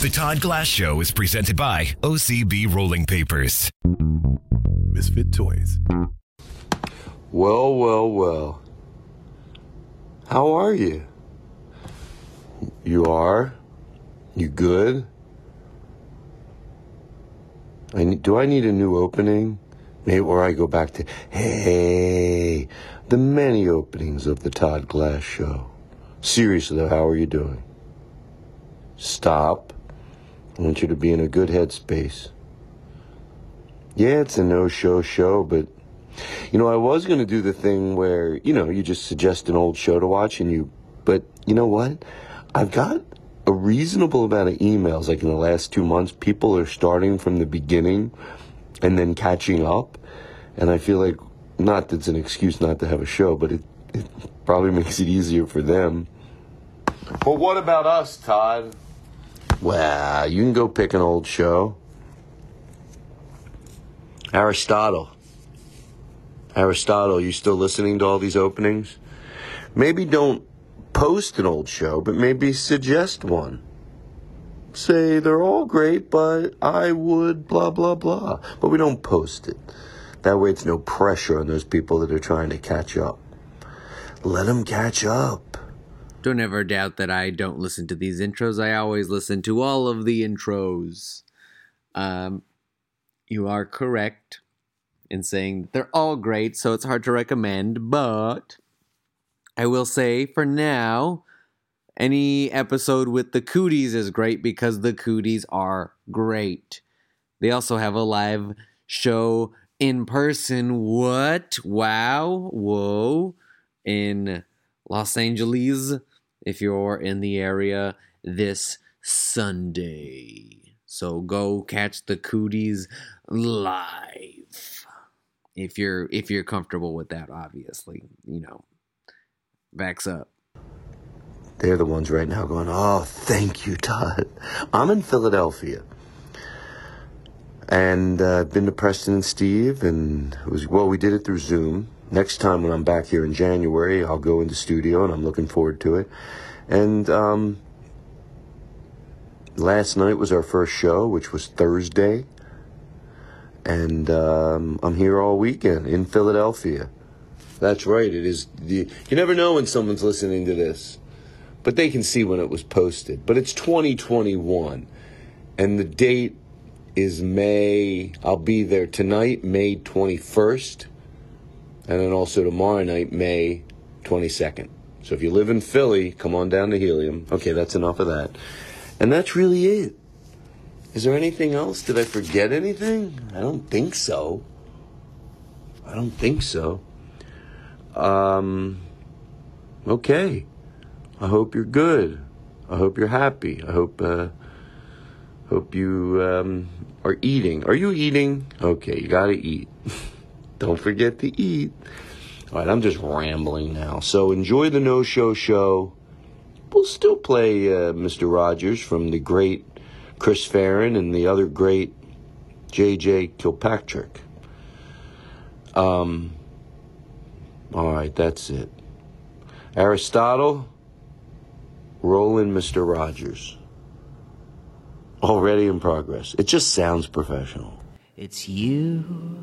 The Todd Glass Show is presented by OCB Rolling Papers. Misfit Toys. Well, well, well. How are you? You are? You good? I need, do I need a new opening? Maybe where I go back to, hey, the many openings of the Todd Glass Show. Seriously, though, how are you doing? Stop. I want you to be in a good headspace. Yeah, it's a no-show show, but you know, I was going to do the thing where, you know, you just suggest an old show to watch and you, but you know what? I've got a reasonable amount of emails, like in the last two months. People are starting from the beginning and then catching up. And I feel like, not that's an excuse not to have a show, but it, it probably makes it easier for them. But what about us, Todd? Well, you can go pick an old show. Aristotle. Aristotle, you still listening to all these openings? Maybe don't post an old show, but maybe suggest one. Say they're all great, but I would blah, blah, blah. But we don't post it. That way it's no pressure on those people that are trying to catch up. Let them catch up. Don't ever doubt that I don't listen to these intros. I always listen to all of the intros. Um, you are correct in saying that they're all great, so it's hard to recommend, but I will say for now, any episode with the cooties is great because the cooties are great. They also have a live show in person. What? Wow. Whoa. In Los Angeles, if you're in the area this Sunday. So go catch the cooties live. If you're if you're comfortable with that, obviously. You know. Backs up. They're the ones right now going, oh, thank you, Todd. I'm in Philadelphia. And I've uh, been to Preston and Steve, and it was, well, we did it through Zoom. Next time when I'm back here in January, I'll go into studio, and I'm looking forward to it. And um, last night was our first show, which was Thursday. And um, I'm here all weekend in Philadelphia. That's right. It is. The, you never know when someone's listening to this, but they can see when it was posted. But it's 2021, and the date is May. I'll be there tonight, May 21st, and then also tomorrow night, May 22nd. So if you live in Philly, come on down to Helium. Okay, that's enough of that. And that's really it. Is there anything else? Did I forget anything? I don't think so. I don't think so. Um, okay. I hope you're good. I hope you're happy. I hope, uh, hope you, um, are eating. Are you eating? Okay, you gotta eat. Don't forget to eat. All right, I'm just rambling now. So enjoy the no show show. We'll still play uh, Mr. Rogers from the great Chris Farren and the other great J.J. Kilpatrick. Um, all right, that's it. Aristotle, roll in Mr. Rogers. Already in progress. It just sounds professional. It's you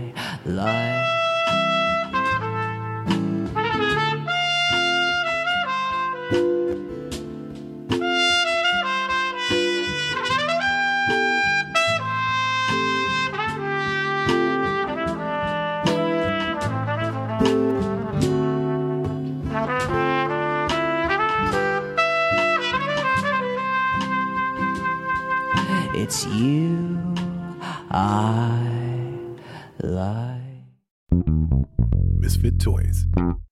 like. It's you I like. Misfit Toys.